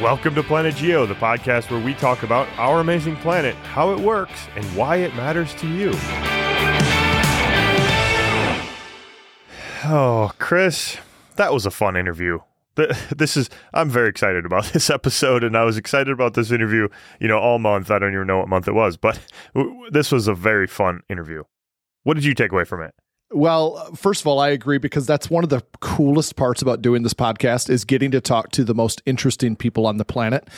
Welcome to Planet Geo, the podcast where we talk about our amazing planet, how it works, and why it matters to you. Oh, Chris, that was a fun interview. This is, I'm very excited about this episode, and I was excited about this interview, you know, all month. I don't even know what month it was, but this was a very fun interview. What did you take away from it? Well, first of all, I agree because that's one of the coolest parts about doing this podcast is getting to talk to the most interesting people on the planet.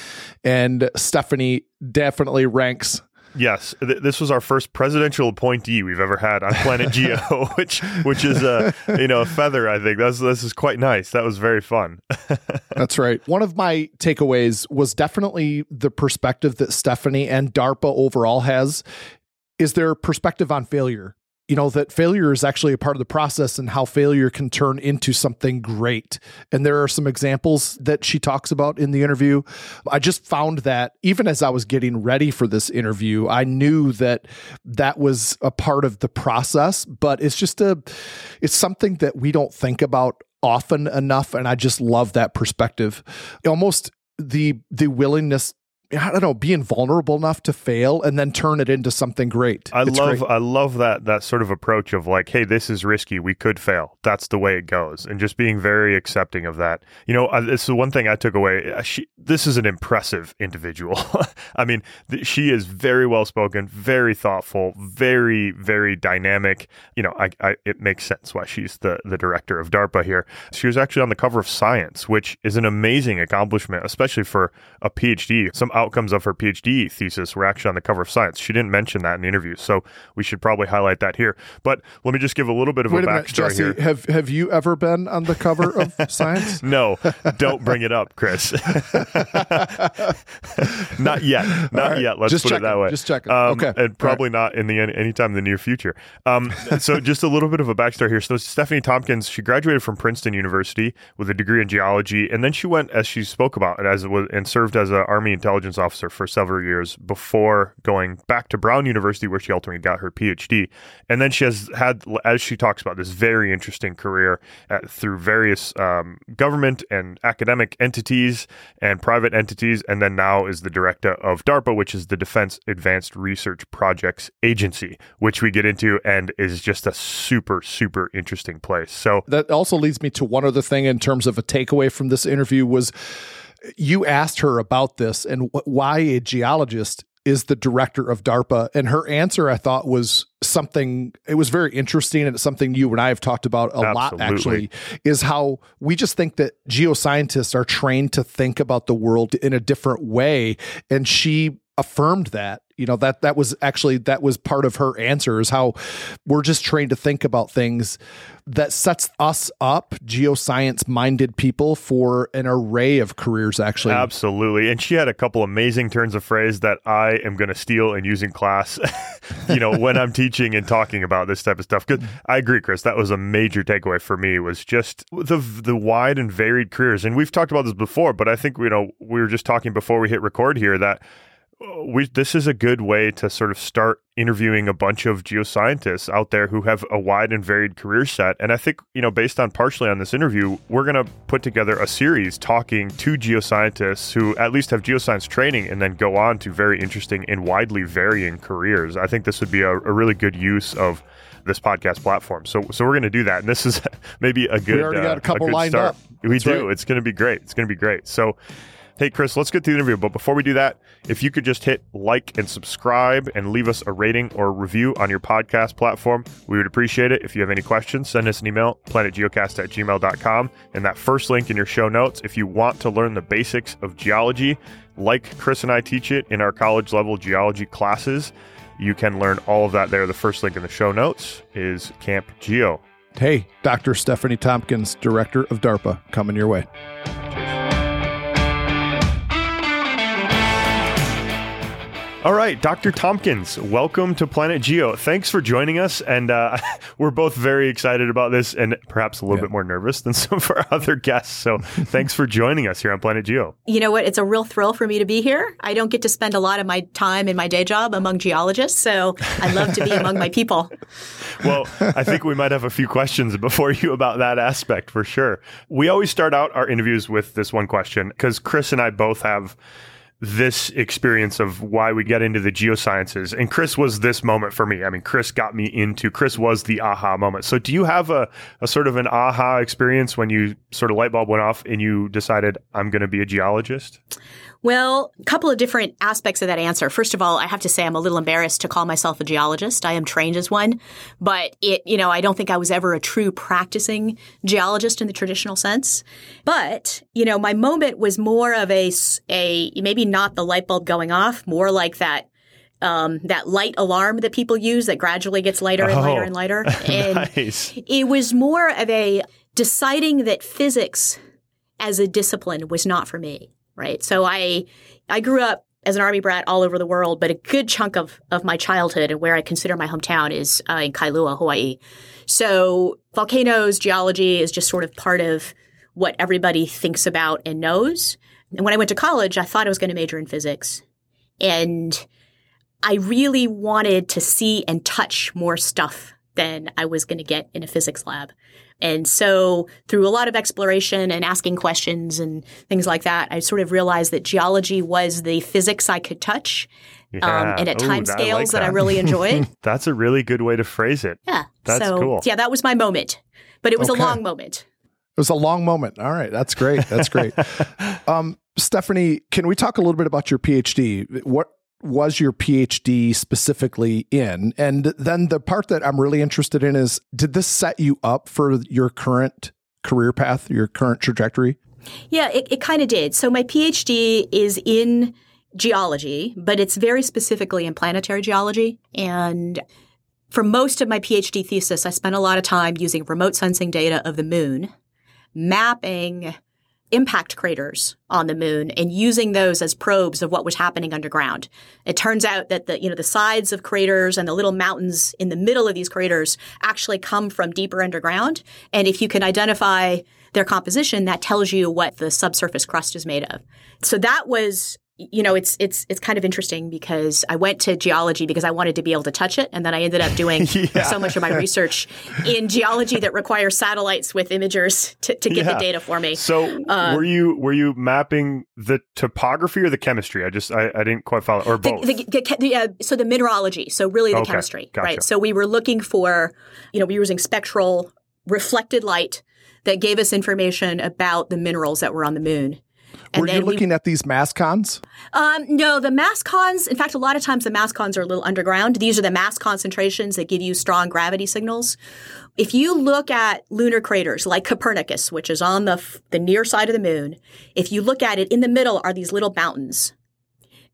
And Stefanie definitely ranks Yes, th- this was our first presidential appointee we've ever had on Planet Geo, which which is a you know a feather. I think that's this is quite nice. That was very fun. That's right. One of my takeaways was definitely the perspective that Stefanie and DARPA overall has is their perspective on failure. You know, that failure is actually a part of the process and how failure can turn into something great. And there are some examples that she talks about in the interview. I just found that even as I was getting ready for this interview, I knew that that was a part of the process, but it's just a, it's something that we don't think about often enough and i just love that perspective almost the the willingness i don't know being vulnerable enough to fail and then turn it into something great I It's love great. I love that that sort of approach of like, hey, this is risky. We could fail. That's the way it goes, and just being very accepting of that. You know, this the one thing I took away. Uh, She, this is an impressive individual. I mean, th- she is very well spoken, very thoughtful, very very dynamic. You know, I, I it makes sense why she's the the director of DARPA here. She was actually on the cover of Science, which is an amazing accomplishment, especially for a PhD. Some outcomes of her PhD thesis were actually on the cover of Science. She didn't mention that in the interview, so we should probably highlight that here. But let me just give a little bit of wait a a minute backstory jesse here. have have you ever been on the cover of science No, don't bring it up, Chris. not yet. Not right. yet. Let's Just put it that way. Just checking. Um, Okay. And probably not in the any anytime in the near future. Um, so just a little bit of a backstory here. So Stefanie Tompkins, she graduated from Princeton University with a degree in geology, and then she went, as she spoke about it, as was and served as an Army intelligence officer for several years before going back to Brown University, where she ultimately got her PhD. And then she has had, as she talks about, this very interesting career at, through various um, government and academic entities and private entities, and then now is the director of DARPA, which is the Defense Advanced Research Projects Agency, which we get into and is just a super, super interesting place. So, that also leads me to one other thing in terms of a takeaway from this interview was you asked her about this and wh- why a geologist is the director of DARPA. And her answer I thought was something it was very interesting and it's something you and I have talked about a lot actually is how we just think that geoscientists are trained to think about the world in a different way. And she affirmed that you know that that was actually that was part of her answer is how we're just trained to think about things that sets us up geoscience minded people for an array of careers actually Absolutely. And she had a couple amazing turns of phrase that I am going to steal and use in class, you know, when I'm teaching and talking about this type of stuff. Because I agree, Chris, that was a major takeaway for me was just the the wide and varied careers. And we've talked about this before, but I think, you know, we were just talking before we hit record here that we this is a good way to sort of start interviewing a bunch of geoscientists out there who have a wide and varied career set. And i think you know based on partially on this interview we're going to put together a series talking to geoscientists who at least have geoscience training and then go on to very interesting and widely varying careers. I think this would be a, a really good use of this podcast platform. So so we're going to do that. And this is maybe a good already uh, got a couple good lined start. up. we That's do. right. it's going to be great. It's going to be great. So Hey, Chris, let's get to the interview. But before we do that, if you could just hit like and subscribe and leave us a rating or review on your podcast platform, we would appreciate it. If you have any questions, send us an email, planetgeocast at gmail.com. And that first link in your show notes, if you want to learn the basics of geology, like Chris and I teach it in our college level geology classes, you can learn all of that there. The first link in the show notes is Camp Geo. hey dr stefanie tompkins director of darpa coming your way All right, Dr. Tompkins, welcome to Planet Geo. Thanks for joining us. And uh, we're both very excited about this and perhaps a little yeah. bit more nervous than some of our other guests. So thanks for joining us here on Planet Geo. You know what? It's a real thrill for me to be here. I don't get to spend a lot of my time in my day job among geologists. So I love to be among my people. Well, I think we might have a few questions before you about that aspect for sure. We always start out our interviews with this one question because Chris and I both have this experience of why we get into the geosciences. And Chris was this moment for me. I mean, Chris got me into, Chris was the aha moment. So do you have a, a sort of an aha experience when you sort of light bulb went off and you decided, I'm going to be a geologist? Well, a couple of different aspects of that answer. First of all, I have to say I'm a little embarrassed to call myself a geologist. I am trained as one, but it, you know, I don't think I was ever a true practicing geologist in the traditional sense. But, you know, my moment was more of a, a maybe not the light bulb going off, more like that um, that light alarm that people use that gradually gets lighter and lighter and lighter. And nice. it was more of a deciding that physics as a discipline was not for me right? So I I grew up as an army brat all over the world, but a good chunk of of my childhood and where I consider my hometown is uh, in Kailua, Hawaii. So volcanoes, geology is just sort of part of what everybody thinks about and knows. And when I went to college, I thought I was going to major in physics. And I really wanted to see and touch more stuff than I was going to get in a physics lab. And so through a lot of exploration and asking questions and things like that, I sort of realized that geology was the physics I could touch. Um, yeah. Um, and at Ooh, time scales like that. that. I really enjoyed. That's a really good way to phrase it. Yeah. That's so, cool. Yeah, that was my moment. But it was okay. a long moment. It was a long moment. All right. That's great. That's great. um, Stefanie, can we talk a little bit about your PhD? What was your PhD specifically in? And then the part that I'm really interested in is did this set you up for your current career path, your current trajectory? Yeah, it, it kind of did. So my PhD is in geology, but it's very specifically in planetary geology. And for most of my PhD thesis, I spent a lot of time using remote sensing data of the moon, mapping impact craters on the moon and using those as probes of what was happening underground. It turns out that the, you know, the sides of craters and the little mountains in the middle of these craters actually come from deeper underground. And if you can identify their composition, that tells you what the subsurface crust is made of. So that was you know, it's it's it's kind of interesting because I went to geology because I wanted to be able to touch it, and then I ended up doing yeah. so much of my research in geology that requires satellites with imagers to, to get yeah. the data for me. So, uh, were you were you mapping the topography or the chemistry? I just I, I didn't quite follow, or both. The, the, the, uh, so the mineralogy, so really the okay. chemistry, gotcha. right? So we were looking for, you know, we were using spectral reflected light that gave us information about the minerals that were on the moon. And Were you looking we, at these mascons? Um, no, the mascons. In fact, a lot of times the mascons are a little underground. These are the mass concentrations that give you strong gravity signals. If you look at lunar craters like Copernicus, which is on the the near side of the moon, if you look at it, in the middle are these little mountains,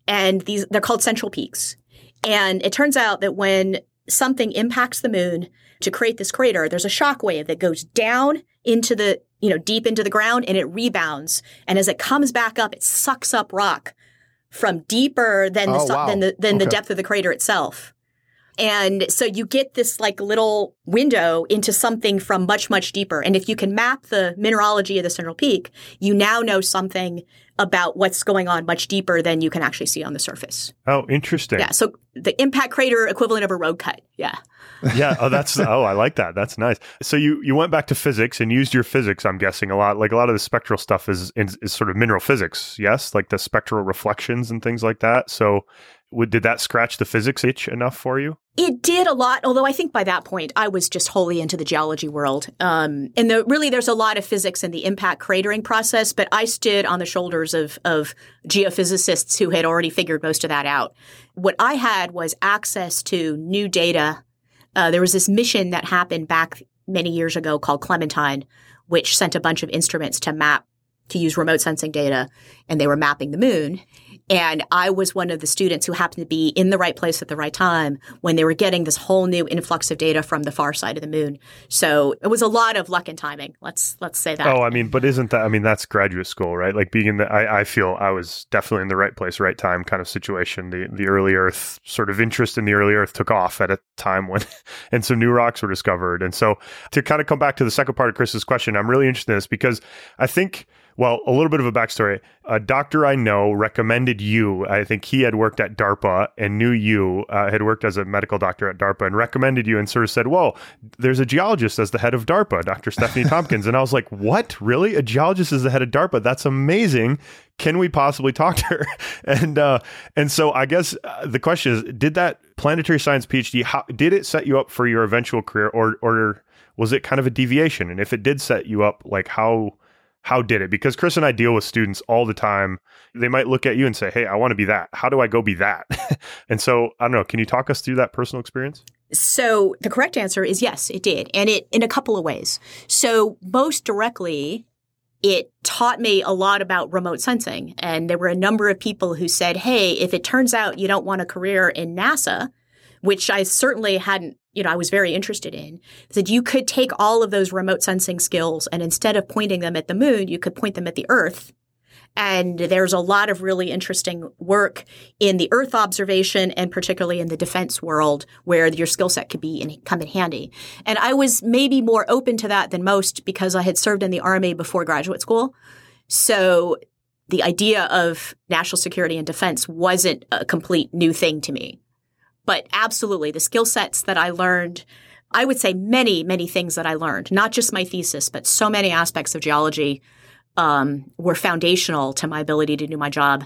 and these they're called central peaks. And it turns out that when something impacts the moon to create this crater, there's a shock wave that goes down into the you know, deep into the ground and it rebounds. And as it comes back up, it sucks up rock from deeper than the, oh, wow. than the, than okay. the depth of the crater itself. And so you get this like little window into something from much, much deeper. And if you can map the mineralogy of the central peak, you now know something about what's going on much deeper than you can actually see on the surface. Oh, interesting. Yeah. So the impact crater equivalent of a road cut. Yeah. yeah. Oh, that's oh, I like that. That's nice. So you you went back to physics and used your physics. I'm guessing a lot. Like a lot of the spectral stuff is is, is sort of mineral physics. Yes, like the spectral reflections and things like that. So would, did that scratch the physics itch enough for you? It did a lot, although I think by that point I was just wholly into the geology world. Um, and the, really, there's a lot of physics in the impact cratering process, but I stood on the shoulders of, of geophysicists who had already figured most of that out. What I had was access to new data. Uh, there was this mission that happened back many years ago called Clementine, which sent a bunch of instruments to map to use remote sensing data, and they were mapping the moon. And I was one of the students who happened to be in the right place at the right time when they were getting this whole new influx of data from the far side of the moon. So it was a lot of luck and timing. Let's let's say that. Oh, I mean, but isn't that? I mean, that's graduate school, right? Like being in the. I, I feel I was definitely in the right place, right time, kind of situation. The the early Earth sort of interest in the early Earth took off at a time when, and some new rocks were discovered. And so to kind of come back to the second part of Chris's question, I'm really interested in this because I think well, a little bit of a backstory. A doctor I know recommended you. I think he had worked at DARPA and knew you, uh, had worked as a medical doctor at DARPA and recommended you and sort of said, well, there's a geologist as the head of DARPA, Dr. Stefanie Tompkins. and I was like, what? Really? A geologist is the head of DARPA? That's amazing. Can we possibly talk to her? and, uh, and so I guess uh, the question is, did that planetary science PhD, how, did it set you up for your eventual career or, or was it kind of a deviation? And if it did set you up, like how, how did it? Because Chris and I deal with students all the time. They mm-hmm. might look at you and say, Hey, I want to be that. How do I go be that? and so I don't know. Can you talk us through that personal experience? So the correct answer is yes, it did. And it in a couple of ways. So most directly, it taught me a lot about remote sensing. And there were a number of people who said, Hey, if it turns out you don't want a career in NASA, which I certainly hadn't you know, I was very interested in, that you could take all of those remote sensing skills and instead of pointing them at the moon, you could point them at the Earth. And there's a lot of really interesting work in the Earth observation and particularly in the defense world where your skill set could be in, come in handy. And I was maybe more open to that than most because I had served in the Army before graduate school. So the idea of national security and defense wasn't a complete new thing to me. But absolutely, the skill sets that I learned, I would say many, many things that I learned, not just my thesis, but so many aspects of geology um, were foundational to my ability to do my job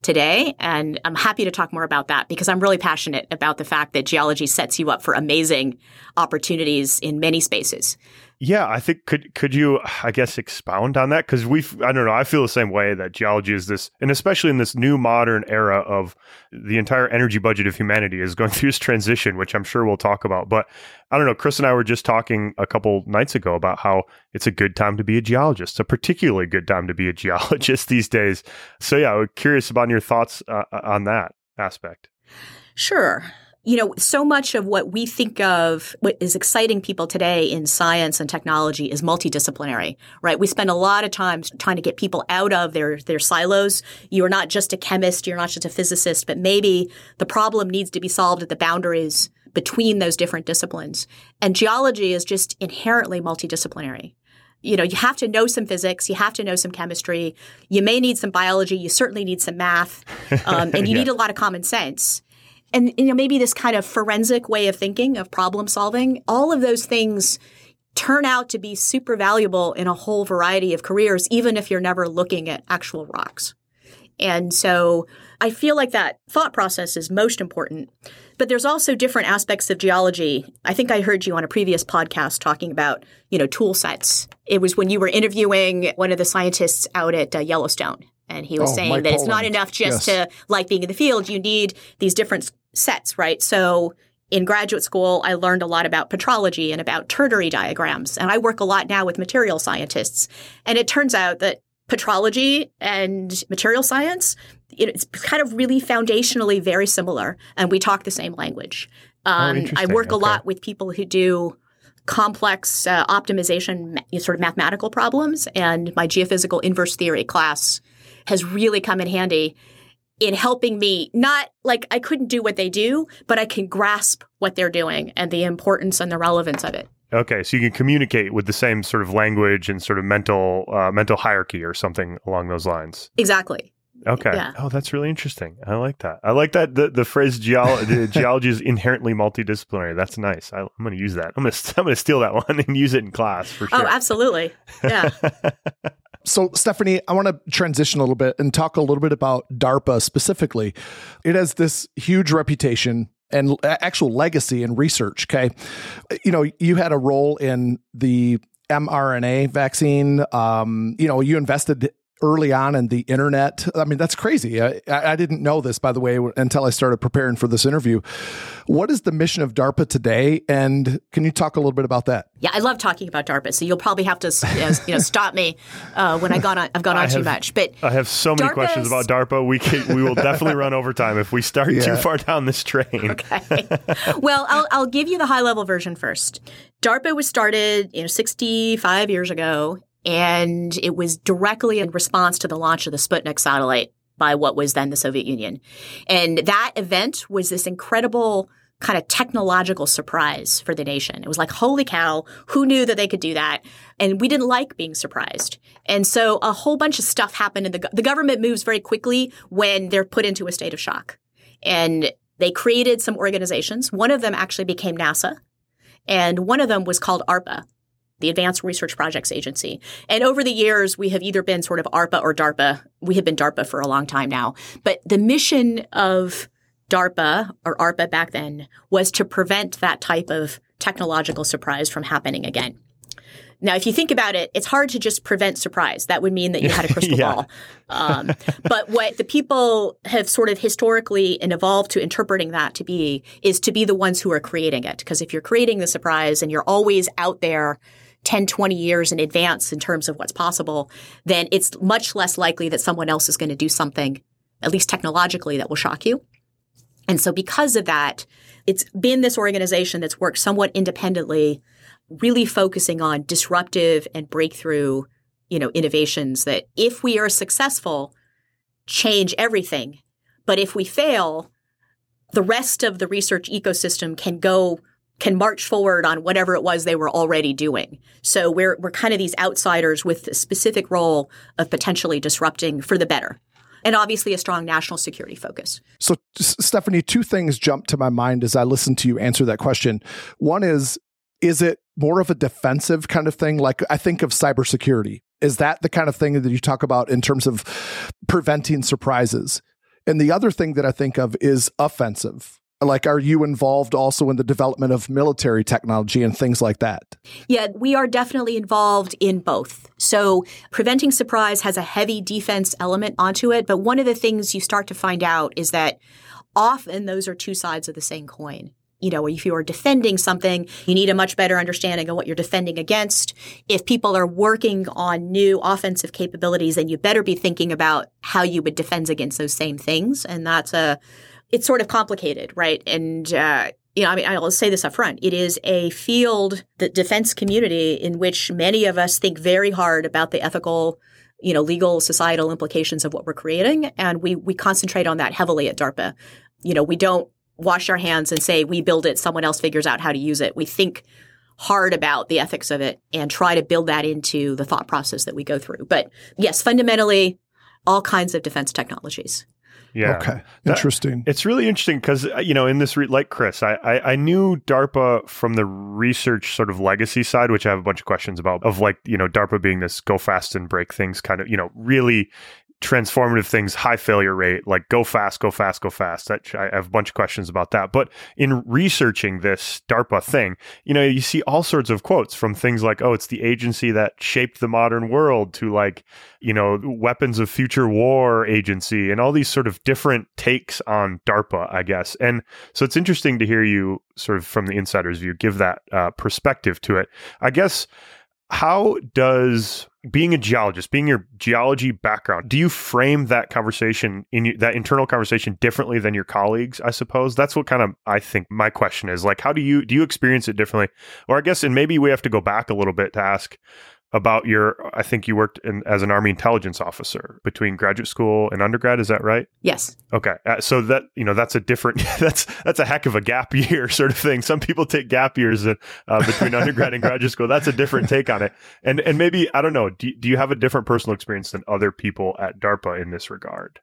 today. And I'm happy to talk more about that because I'm really passionate about the fact that geology sets you up for amazing opportunities in many spaces. Yeah, I think could could you I guess expound on that? Because we I don't know I feel the same way that geology is this and especially in this new modern era of the entire energy budget of humanity is going through this transition which I'm sure we'll talk about but I don't know Chris and I were just talking a couple nights ago about how it's a good time to be a geologist a particularly good time to be a geologist these days. So yeah I'm curious about your thoughts uh, on that aspect. Sure you know, so much of what we think of what is exciting people today in science and technology is multidisciplinary, right? We spend a lot of time trying to get people out of their, their silos. You're not just a chemist, you're not just a physicist, but maybe the problem needs to be solved at the boundaries between those different disciplines. And geology is just inherently multidisciplinary you know, you have to know some physics, you have to know some chemistry, you may need some biology, you certainly need some math, um, and you yeah. need a lot of common sense and you know maybe this kind of forensic way of thinking of problem solving all of those things turn out to be super valuable in a whole variety of careers even if you're never looking at actual rocks and so i feel like that thought process is most important but there's also different aspects of geology i think i heard you on a previous podcast talking about you know tool sets it was when you were interviewing one of the scientists out at uh, yellowstone and he was oh, saying that Poland. it's not enough just yes. to like being in the field. You need these different sets, right? So in graduate school, I learned a lot about petrology and about ternary diagrams. And I work a lot now with material scientists. And it turns out that petrology and material science, it's kind of really foundationally very similar. And we talk the same language. Oh, um, oh, I work okay. a lot with people who do complex uh, optimization, sort of mathematical problems. And my geophysical inverse theory class has really come in handy in helping me not like I couldn't do what they do, but I can grasp what they're doing and the importance and the relevance of it. Okay, so you can communicate with the same sort of language and sort of mental uh, mental hierarchy or something along those lines. Exactly. Okay. Yeah. Oh, that's really interesting. I like that. I like that the, the phrase geolo- geology is inherently multidisciplinary. That's nice. I, am going to use that. I'm going to I'm going to steal that one and use it in class for oh, sure. Oh, absolutely. Yeah. So, Stefanie, I want to transition a little bit and talk a little bit about DARPA specifically. It has this huge reputation and actual legacy in research. Okay. You know, you had a role in the mRNA vaccine. Um, you know, you invested early on in the internet. I mean, that's crazy. I, I, didn't know this, by the way, until I started preparing for this interview. What is the mission of DARPA today? And can you talk a little bit about that? Yeah, I love talking about DARPA. So you'll probably have to you know, stop me uh, when I gone on, I've gone on too much. But I have so many DARPA's... questions about DARPA. We can, we will definitely run over time if we start yeah. too far down this train. Okay. well, I'll, I'll give you the high level version first. DARPA was started, you know, 65 years ago and it was directly in response to the launch of the Sputnik satellite by what was then the Soviet Union. And that event was this incredible kind of technological surprise for the nation. It was like, holy cow, who knew that they could do that? And we didn't like being surprised. And so a whole bunch of stuff happened. And the, the government moves very quickly when they're put into a state of shock. And they created some organizations. One of them actually became NASA. And one of them was called ARPA, the Advanced Research Projects Agency. And over the years, we have either been sort of ARPA or DARPA. We have been DARPA for a long time now. But the mission of DARPA or ARPA back then was to prevent that type of technological surprise from happening again. Now, if you think about it, it's hard to just prevent surprise. That would mean that you had a crystal yeah. ball. Um, but what the people have sort of historically and evolved to interpreting that to be is to be the ones who are creating it. Because if you're creating the surprise and you're always out there 10, 20 years in advance in terms of what's possible, then it's much less likely that someone else is going to do something, at least technologically, that will shock you. And so because of that, it's been this organization that's worked somewhat independently, really focusing on disruptive and breakthrough, you know, innovations that if we are successful, change everything. But if we fail, the rest of the research ecosystem can go can march forward on whatever it was they were already doing. So we're we're kind of these outsiders with a specific role of potentially disrupting for the better. And obviously a strong national security focus. So Stefanie, two things jump to my mind as I listen to you answer that question. One is is it more of a defensive kind of thing like I think of cybersecurity? Is that the kind of thing that you talk about in terms of preventing surprises? And the other thing that I think of is offensive like are you involved also in the development of military technology and things like that yeah we are definitely involved in both so preventing surprise has a heavy defense element onto it but one of the things you start to find out is that often those are two sides of the same coin you know, if you are defending something, you need a much better understanding of what you're defending against. If people are working on new offensive capabilities, then you better be thinking about how you would defend against those same things. And that's a it's sort of complicated, right? And uh, you know, I mean, I'll say this up front. It is a field, the defense community, in which many of us think very hard about the ethical, you know, legal, societal implications of what we're creating, and we we concentrate on that heavily at DARPA. You know, we don't wash our hands and say we build it, someone else figures out how to use it. We think hard about the ethics of it and try to build that into the thought process that we go through. But yes, fundamentally, all kinds of defense technologies. Yeah. Okay. Interesting. That, it's really interesting because uh, you know in this re- like Chris, I, I, I knew DARPA from the research sort of legacy side, which I have a bunch of questions about. Of like you know DARPA being this go fast and break things kind of you know really transformative things, high failure rate, like go fast, go fast, go fast. That, I have a bunch of questions about that. But in researching this DARPA thing, you know, you see all sorts of quotes from things like, oh, it's the agency that shaped the modern world to like, you know, weapons of future war agency and all these sort of different takes on DARPA, I guess. And so it's interesting to hear you sort of from the insider's view give that uh, perspective to it. I guess how does being a geologist, being your geology background, do you frame that conversation in that internal conversation differently than your colleagues? I suppose that's what kind of I think my question is like, how do you do you experience it differently? Or I guess, and maybe we have to go back a little bit to ask about your I think you worked in, as an army intelligence officer between graduate school and undergrad is that right? Yes. Okay. Uh, so that you know that's a different that's that's a heck of a gap year sort of thing. Some people take gap years uh, between undergrad and graduate school. That's a different take on it. And and maybe I don't know, do, do you have a different personal experience than other people at DARPA in this regard?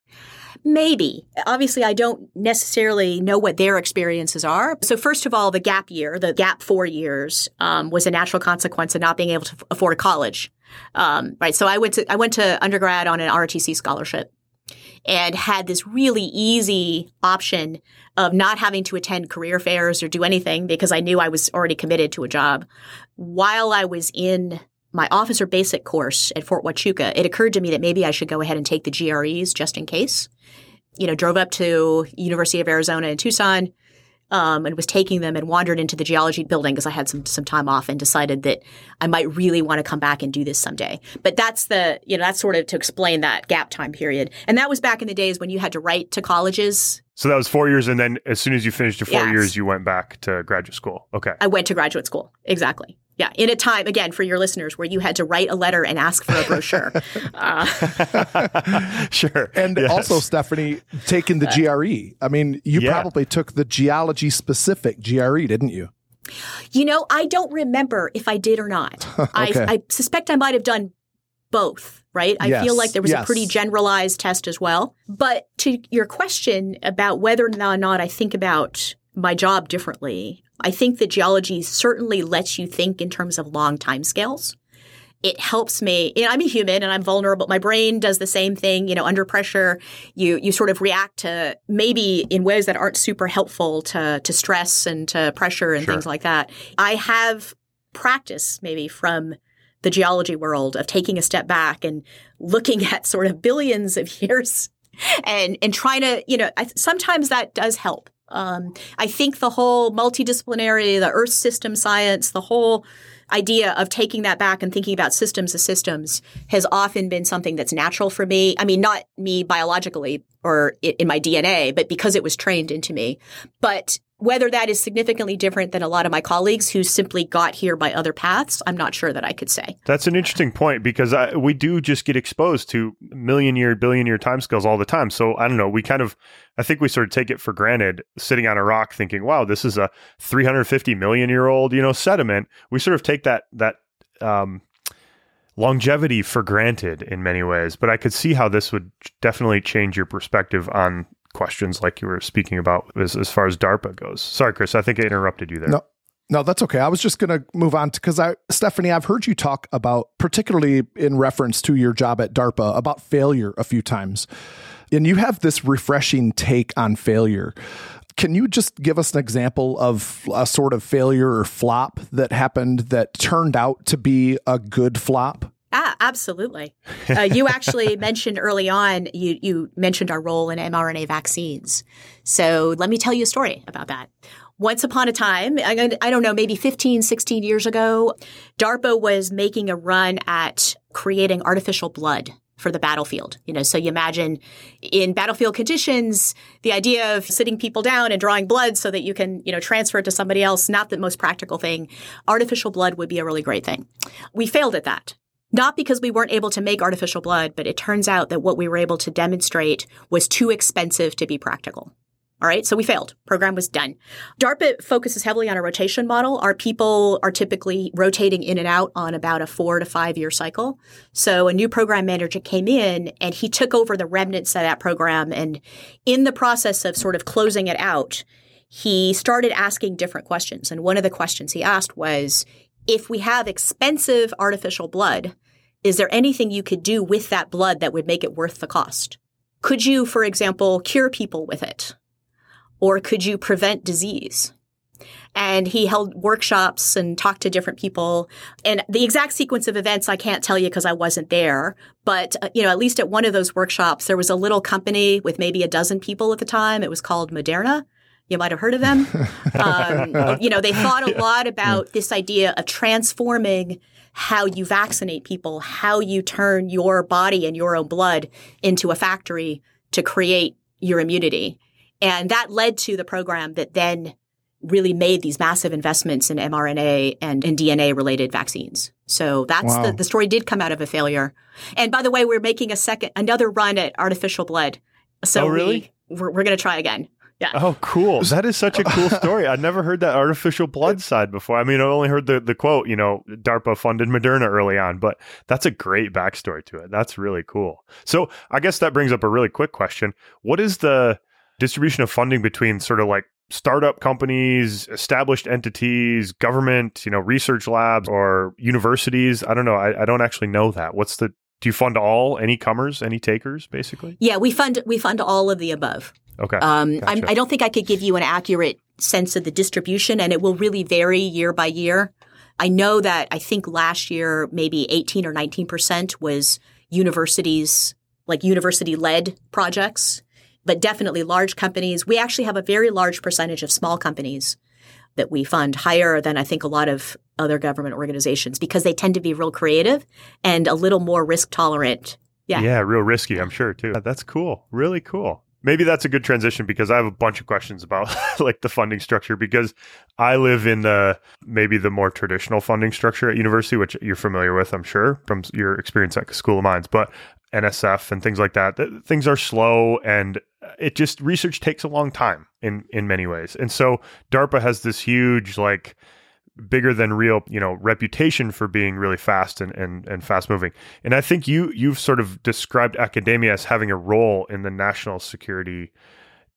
Maybe. Obviously, I don't necessarily know what their experiences are. So, first of all, the gap year, the gap four years, um, was a natural consequence of not being able to afford a college. Um, right. So, I went to I went to undergrad on an ROTC scholarship and had this really easy option of not having to attend career fairs or do anything because I knew I was already committed to a job. While I was in my officer basic course at Fort Huachuca, it occurred to me that maybe I should go ahead and take the GREs just in case. You know, drove up to University of Arizona in Tucson, um, and was taking them and wandered into the geology building because I had some some time off and decided that I might really want to come back and do this someday. But that's the you know that's sort of to explain that gap time period. And that was back in the days when you had to write to colleges. So that was four years, and then as soon as you finished your four Yes. years, you went back to graduate school. Okay. I went to graduate school. Exactly. Yeah, in a time again for your listeners where you had to write a letter and ask for a brochure. uh, sure. And Yes. also, Stefanie, taking the GRE. I mean, you Yeah. probably took the geology specific GRE, didn't you? You know, I don't remember if I did or not. Okay. I, I suspect I might have done both, right? I Yes, feel like there was a pretty generalized test as well. But to your question about whether or not I think about my job differently, I think that geology certainly lets you think in terms of long time scales. It helps me. You know, I'm a human and I'm vulnerable. My brain does the same thing. You know, under pressure, you you sort of react to maybe in ways that aren't super helpful to to stress and to pressure and Sure. things like that. I have practice maybe from the geology world of taking a step back and looking at sort of billions of years and and trying to you know I, sometimes that does help um, i think the whole multidisciplinary the earth system science the whole idea of taking that back and thinking about systems as systems has often been something that's natural for me. I mean not me biologically or in my dna but because it was trained into me. But whether that is significantly different than a lot of my colleagues who simply got here by other paths, I'm not sure that I could say. That's an interesting point because I, we do just get exposed to million year, billion year timescales all the time. So I don't know. We kind of, I think we sort of take it for granted sitting on a rock thinking, wow, this is a 350 million year old, you know, sediment. We sort of take that, that, um, longevity for granted in many ways. But I could see how this would definitely change your perspective on questions like you were speaking about as, as far as DARPA goes. Sorry, Chris, I think I interrupted you there. No. No, that's okay. I was just going to move on because I, Stefanie, I've heard you talk about, particularly in reference to your job at DARPA, about failure a few times. And you have this refreshing take on failure. Can you just give us an example of a sort of failure or flop that happened that turned out to be a good flop? Ah, absolutely. Uh, you actually mentioned early on, you, you mentioned our role in mRNA vaccines. So let me tell you a story about that. Once upon a time, I, I don't know, maybe 15, 16 years ago, DARPA was making a run at creating artificial blood for the battlefield. You know, so you imagine in battlefield conditions, the idea of sitting people down and drawing blood so that you can, you know, transfer it to somebody else, not the most practical thing. Artificial blood would be a really great thing. We failed at that. Not because we weren't able to make artificial blood, but it turns out that what we were able to demonstrate was too expensive to be practical. All right, so we failed. Program was done. DARPA focuses heavily on a rotation model. Our people are typically rotating in and out on about a four to five year cycle. So a new program manager came in and he took over the remnants of that program. And in the process of sort of closing it out, he started asking different questions. And one of the questions he asked was if we have expensive artificial blood, is there anything you could do with that blood that would make it worth the cost? Could you, for example, cure people with it? Or could you prevent disease? And he held workshops and talked to different people. And the exact sequence of events I can't tell you because I wasn't there. But, uh, you know, at least at one of those workshops, there was a little company with maybe a dozen people at the time. It was called Moderna. You might have heard of them. um, you know, they thought a lot about this idea of transforming how you vaccinate people, how you turn your body and your own blood into a factory to create your immunity. And that led to the program that then really made these massive investments in mRNA and, and DNA related vaccines. So that's Wow. the, the story did come out of a failure. And by the way, we're making a second, another run at artificial blood. So Oh, really? we, we're, we're going to try again. Yeah. Oh, cool. That is such a cool story. I'd never heard that artificial blood side before. I mean, I only heard the, the quote, you know, DARPA funded Moderna early on, but that's a great backstory to it. That's really cool. So I guess that brings up a really quick question. What is the distribution of funding between sort of like startup companies, established entities, government, you know, research labs or universities? I don't know. I, I don't actually know that. What's the, do you fund all, any comers, any takers, basically? Yeah, we fund we fund all of the above. Okay. Um, I'm, I don't think I could give you an accurate sense of the distribution, and it will really vary year by year. I know that I think last year maybe 18 or 19% was universities, like university led projects, but definitely large companies. We actually have a very large percentage of small companies that we fund higher than I think a lot of other government organizations because they tend to be real creative and a little more risk tolerant. Yeah. Yeah, real risky, I'm sure too. That's cool. Really cool. Maybe that's a good transition because I have a bunch of questions about like the funding structure because I live in the maybe the more traditional funding structure at university, which you're familiar with, I'm sure, from your experience at School of Mines. But NSF and things like that, things are slow and it just research takes a long time in in many ways. And so DARPA has this huge like bigger than real, you know, reputation for being really fast and, and, and fast moving. And I think you you've sort of described academia as having a role in the national security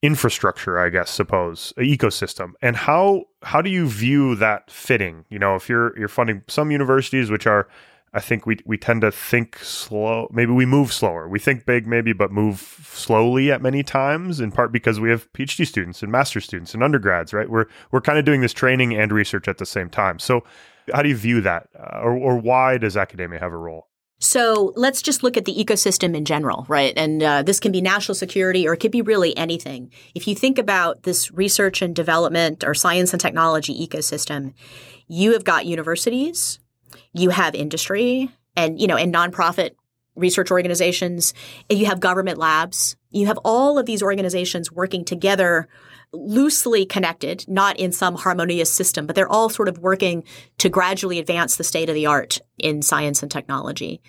infrastructure, I guess, suppose, uh, ecosystem. And how how do you view that fitting? You know, if you're you're funding some universities which are I think we we tend to think slow. Maybe we move slower. We think big, maybe, but move slowly at many times. In part because we have PhD students and master students and undergrads, right? We're we're kind of doing this training and research at the same time. So, how do you view that, uh, or or why does academia have a role? So let's just look at the ecosystem in general, right? And uh, this can be national security or it could be really anything. If you think about this research and development or science and technology ecosystem, you have got universities, you have industry and you know and nonprofit research organizations you have government labs. You have all of these organizations working together loosely connected not in some harmonious system but they're all sort of working to gradually advance the state of the art in science and technology.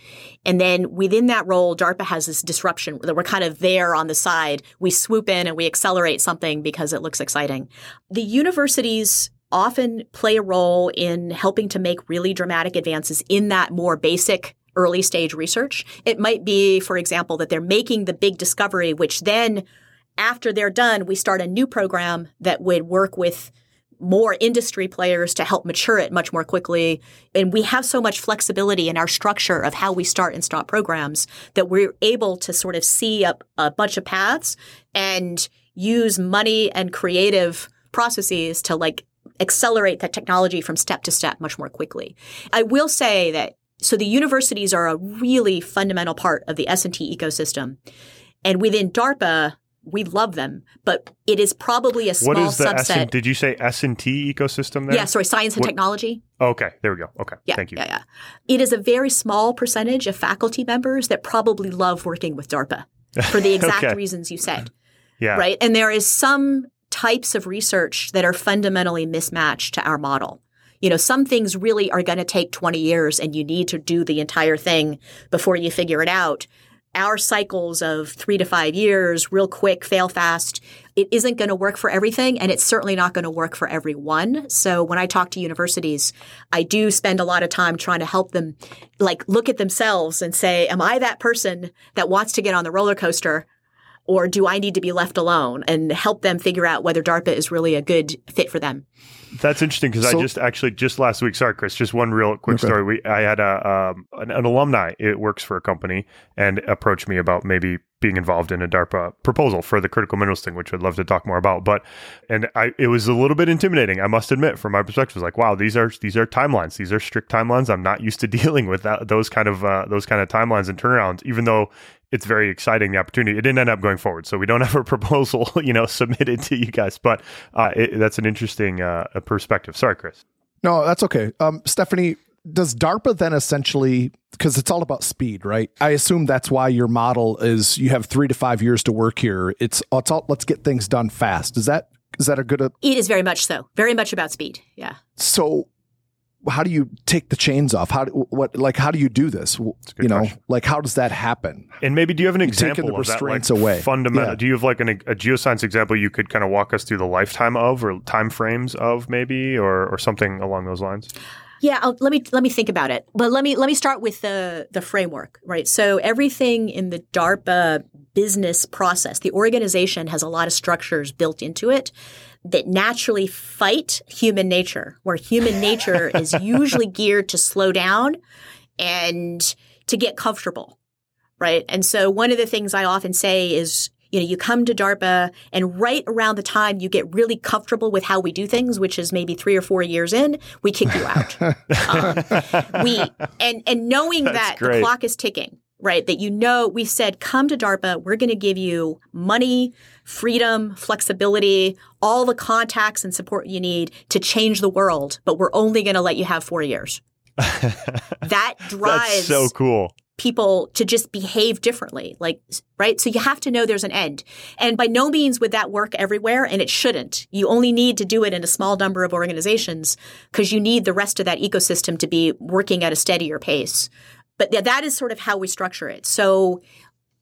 And then within that role darpa has this disruption that we're kind of there on the side. We swoop in and we accelerate something because it looks exciting. The universities often play a role in helping to make really dramatic advances in that more basic early stage research. It might be, for example, that they're making the big discovery, which then after they're done, we start a new program that would work with more industry players to help mature it much more quickly. And we have so much flexibility in our structure of how we start and stop programs that we're able to sort of see a, a bunch of paths and use money and creative processes to like accelerate that technology from step to step much more quickly. I will say that so the universities are a really fundamental part of the S&T ecosystem. And within DARPA, we love them, but it is probably a small what is the subset. S- did you say S and T ecosystem there? Yeah, sorry, science and What- technology. Okay, there we go. Okay, Yeah, thank you. Yeah, yeah. It is a very small percentage of faculty members that probably love working with DARPA for the exact Okay. reasons you said. Yeah, right? And there is some types of research that are fundamentally mismatched to our model. You know, some things really are going to take 20 years and you need to do the entire thing before you figure it out. Our cycles of three to five years, real quick, fail fast, it isn't going to work for everything and it's certainly not going to work for everyone. So when I talk to universities, I do spend a lot of time trying to help them like look at themselves and say, am I that person that wants to get on the roller coaster or do I need to be left alone and help them figure out whether DARPA is really a good fit for them? That's interesting because So- I just actually just last week. Sorry, Chris. Just one real quick Okay. story. We I had a um, an, an alumni. It works for a company and approached me about maybe being involved in a DARPA proposal for the critical minerals thing, which I'd love to talk more about. But and I it was a little bit intimidating. I must admit, from my perspective, it was like, wow, these are these are timelines. These are strict timelines. I'm not used to dealing with that those kind of uh, those kind of timelines and turnarounds. Even though it's very exciting the opportunity. It didn't end up going forward, so we don't have a proposal, you know, submitted to you guys. But uh, it, that's an interesting uh, perspective. Sorry, Chris. No, that's okay. Um, Stefanie, does DARPA then essentially, because it's all about speed, right? I assume that's why your model is you have three to five years to work here. It's it's all let's get things done fast. Is that is that a good? Uh, It is very much so, very much about speed. Yeah. so, how do you take the chains off? How do, what like how do you do this? You know, question. like how does that happen? And maybe do you have an taking example the of that, like away. fundamental? Yeah. Do you have like an, a geoscience example you could kind of walk us through the lifetime of, or time frames of, maybe, or or something along those lines? Yeah, I'll, let me let me think about it. But let me let me start with the the framework, right? So everything in the DARPA business process, the organization has a lot of structures built into it that naturally fight human nature, where human nature is usually geared to slow down and to get comfortable, right? And so one of the things I often say is You know, you come to DARPA and right around the time you get really comfortable with how we do things, which is maybe three or four years in, we kick you out. um, we and and knowing That's that great. the clock is ticking, right? That you know, we said, come to DARPA. We're going to give you money, freedom, flexibility, all the contacts and support you need to change the world, but we're only going to let you have four years. that drives That's so cool. people to just behave differently like right so you have to know there's an end and by no means would that work everywhere and it shouldn't you only need to do it in a small number of organizations because you need the rest of that ecosystem to be working at a steadier pace but th- that is sort of how we structure it so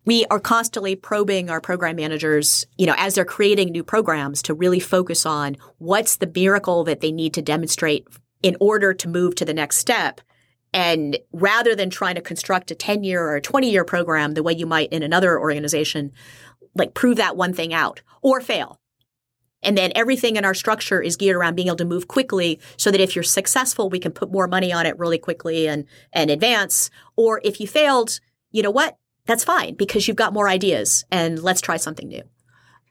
we are constantly probing our program managers, you know, as they're creating new programs to really focus on what's the miracle that they need to demonstrate in order to move to the next step. And rather than trying to construct a 10 year or a 20 year program the way you might in another organization, like prove that one thing out or fail. And then everything in our structure is geared around being able to move quickly so that if you're successful, we can put more money on it really quickly and, and advance. Or if you failed, you know what? That's fine because you've got more ideas and let's try something new.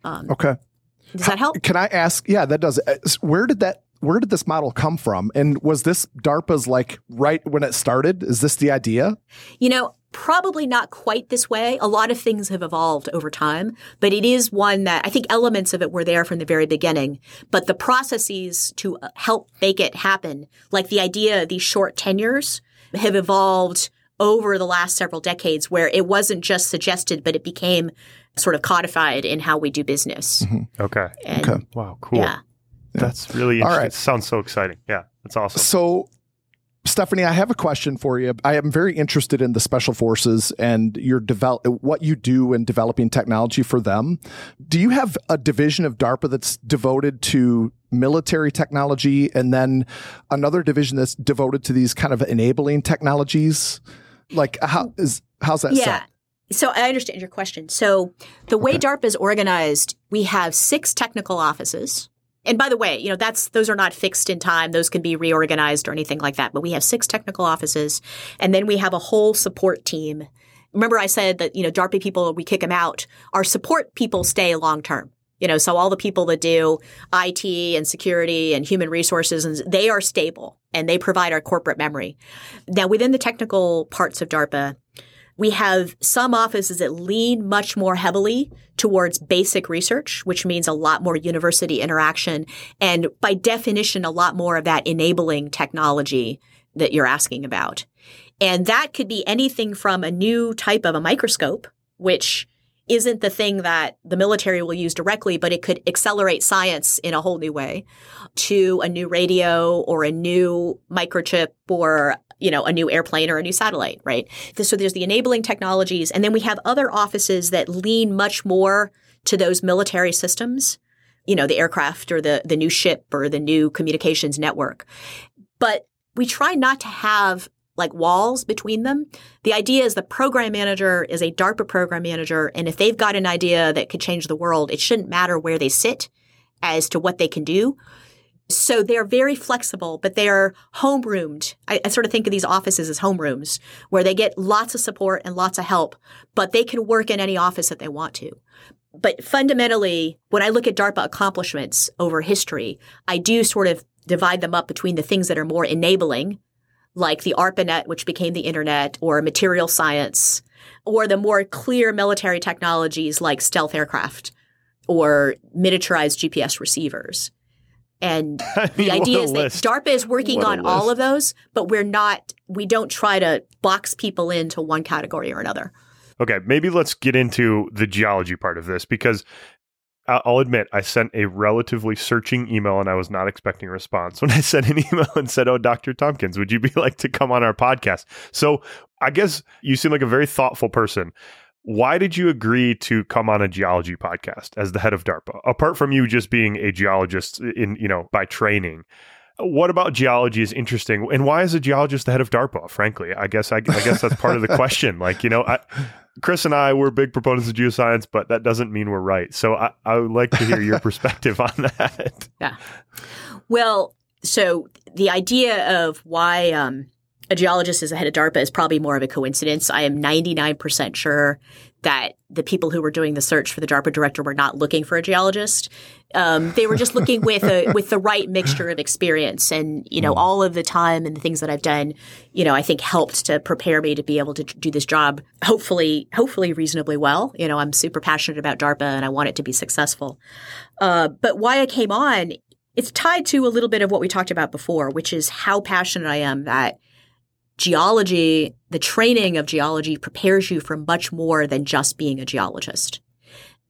Um, Okay. does that help? Can I ask? Yeah, that does. uh, Where did that? Where did this model come from? And was this DARPA's like right when it started? Is this the idea? You know, probably not quite this way. A lot of things have evolved over time, but it is one that I think elements of it were there from the very beginning. But the processes to uh, help make it happen, like the idea of these short tenures, have evolved over the last several decades where it wasn't just suggested, but it became sort of codified in how we do business. Okay. And Okay. Wow. Cool. yeah. That's really All interesting. right. It sounds so exciting. Yeah. That's awesome. So, Stefanie, I have a question for you. I am very interested in the special forces and your develop what you do in developing technology for them. Do you have a division of DARPA that's devoted to military technology and then another division that's devoted to these kind of enabling technologies? Like how is how's that Yeah. set? So I understand your question. So the way DARPA is organized, we have six technical offices. And by the way, you know, that's those are not fixed in time. Those can be reorganized or anything like that. But we have six technical offices and then we have a whole support team. Remember I said that, you know, DARPA people, we kick them out. Our support people stay long term. You know, so all the people that do IT and security and human resources, and they are stable and they provide our corporate memory. Now, within the technical parts of DARPA, we have some offices that lean much more heavily towards basic research, which means a lot more university interaction. And by definition, a lot more of that enabling technology that you're asking about. And that could be anything from a new type of a microscope, which isn't the thing that the military will use directly, but it could accelerate science in a whole new way to a new radio or a new microchip or you know, a new airplane or a new satellite, right? So there's the enabling technologies. And then we have other offices that lean much more to those military systems, you know, the aircraft or the, the new ship or the new communications network. But we try not to have like walls between them. The idea is the program manager is a DARPA program manager. And if they've got an idea that could change the world, it shouldn't matter where they sit as to what they can do. So they're very flexible, but they're homeroomed. I, I sort of think of these offices as homerooms where they get lots of support and lots of help, but they can work in any office that they want to. But fundamentally, when I look at DARPA accomplishments over history, I do sort of divide them up between the things that are more enabling, like the ARPANET, which became the internet, or material science, or the more clear military technologies like stealth aircraft or miniaturized GPS receivers. And I the mean, what idea is that list. DARPA is working What on all of those, but we're not, we don't try to box people into one category or another. Okay, maybe let's get into the geology part of this because I'll admit I sent a relatively searching email and I was not expecting a response. When I sent an email and said, "Oh, Dr. Tompkins, would you be like to come on our podcast?" So I guess you seem like a very thoughtful person. Why did you agree to come on a geology podcast as the head of DARPA? Apart from you just being a geologist in, you know, by training, what about geology is interesting, and why is a geologist the head of DARPA? Frankly, I guess I, I guess that's part of the question. Like, you know, I, Chris and I were big proponents of geoscience, but that doesn't mean we're right. So I, I would like to hear your perspective on that. Yeah. Well, so the idea of why um, a geologist is the head of DARPA is probably more of a coincidence. I am 99% sure that the people who were doing the search for the DARPA director were not looking for a geologist. Um, they were just looking with a with the right mixture of experience and you know mm. all of the time and the things that I've done. You know, I think helped to prepare me to be able to do this job. Hopefully, hopefully reasonably well. You know, I'm super passionate about DARPA and I want it to be successful. Uh, but why I came on, it's tied to a little bit of what we talked about before, which is how passionate I am that geology, the training of geology prepares you for much more than just being a geologist.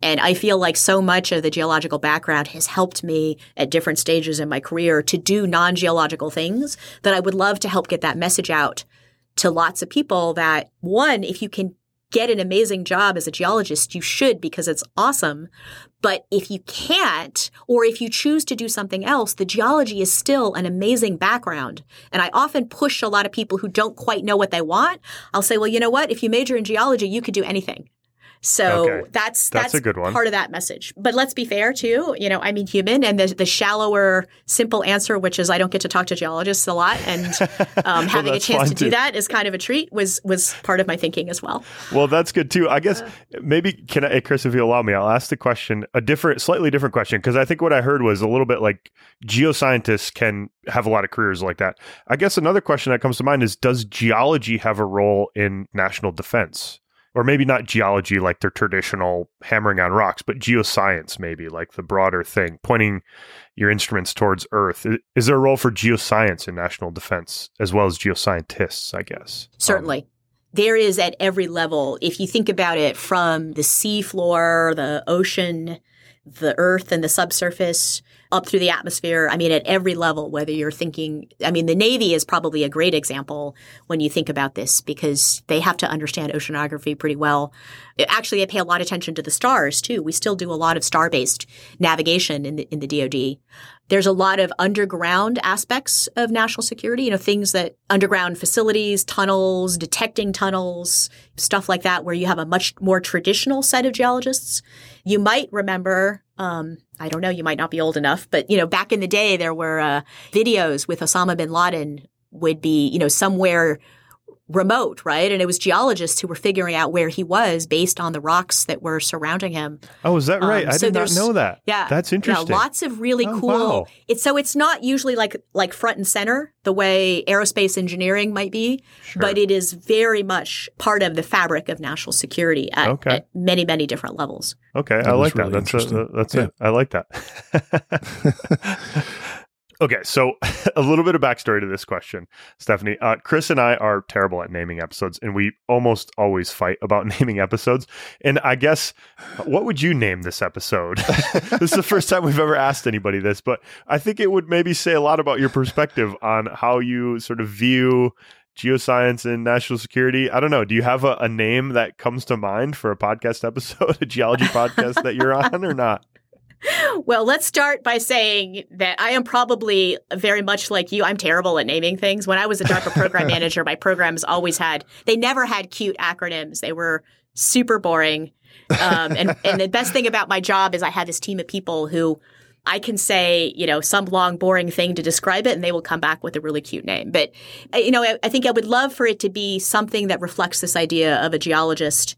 And I feel like so much of the geological background has helped me at different stages in my career to do non geological things that I would love to help get that message out to lots of people that one, if you can get an amazing job as a geologist, you should because it's awesome. But if you can't, or if you choose to do something else, the geology is still an amazing background. And I often push a lot of people who don't quite know what they want. I'll say, well, you know what? If you major in geology, you could do anything. So okay. that's, that's, that's a good one. part of that message. But let's be fair too. You know, I mean, human and the, the shallower, simple answer, which is I don't get to talk to geologists a lot, and um, having well, a chance to too. do that is kind of a treat. Was was part of my thinking as well. Well, that's good too. I guess uh, maybe can I, Chris, if you allow me, I'll ask the question a different, slightly different question because I think what I heard was a little bit like geoscientists can have a lot of careers like that. I guess another question that comes to mind is Does geology have a role in national defense? Or maybe not geology like their traditional hammering on rocks, but geoscience, maybe like the broader thing, pointing your instruments towards Earth. Is there a role for geoscience in national defense as well as geoscientists, I guess? Certainly. Um, there is at every level. If you think about it from the seafloor, the ocean, the earth and the subsurface, up through the atmosphere. I mean, at every level, whether you're thinking, I mean, the Navy is probably a great example when you think about this because they have to understand oceanography pretty well. Actually, they pay a lot of attention to the stars too. We still do a lot of star based navigation in the, in the DoD. There's a lot of underground aspects of national security, you know, things that underground facilities, tunnels, detecting tunnels, stuff like that, where you have a much more traditional set of geologists. You might remember, um, I don't know, you might not be old enough, but, you know, back in the day, there were uh, videos with Osama bin Laden would be, you know, somewhere remote, right? And it was geologists who were figuring out where he was based on the rocks that were surrounding him. Oh, is that right? Um, I so did not know that. Yeah, that's interesting. Yeah, lots of really oh, cool. Wow. It's so it's not usually like like front and center the way aerospace engineering might be, sure. but it is very much part of the fabric of national security at, okay. at many many different levels. Okay, that I like that. That's a, that's yeah. it. I like that. Okay, so a little bit of backstory to this question, Stefanie. Uh, Chris and I are terrible at naming episodes, and we almost always fight about naming episodes. And I guess, what would you name this episode? this is the first time we've ever asked anybody this, but I think it would maybe say a lot about your perspective on how you sort of view geoscience and national security. I don't know. Do you have a, a name that comes to mind for a podcast episode, a geology podcast that you're on, or not? well, let's start by saying that I am probably very much like you. I'm terrible at naming things. When I was a DARPA program manager, my programs always had, they never had cute acronyms. They were super boring. Um, and, and the best thing about my job is I had this team of people who I can say, you know, some long, boring thing to describe it, and they will come back with a really cute name. But, uh, you know, I, I think I would love for it to be something that reflects this idea of a geologist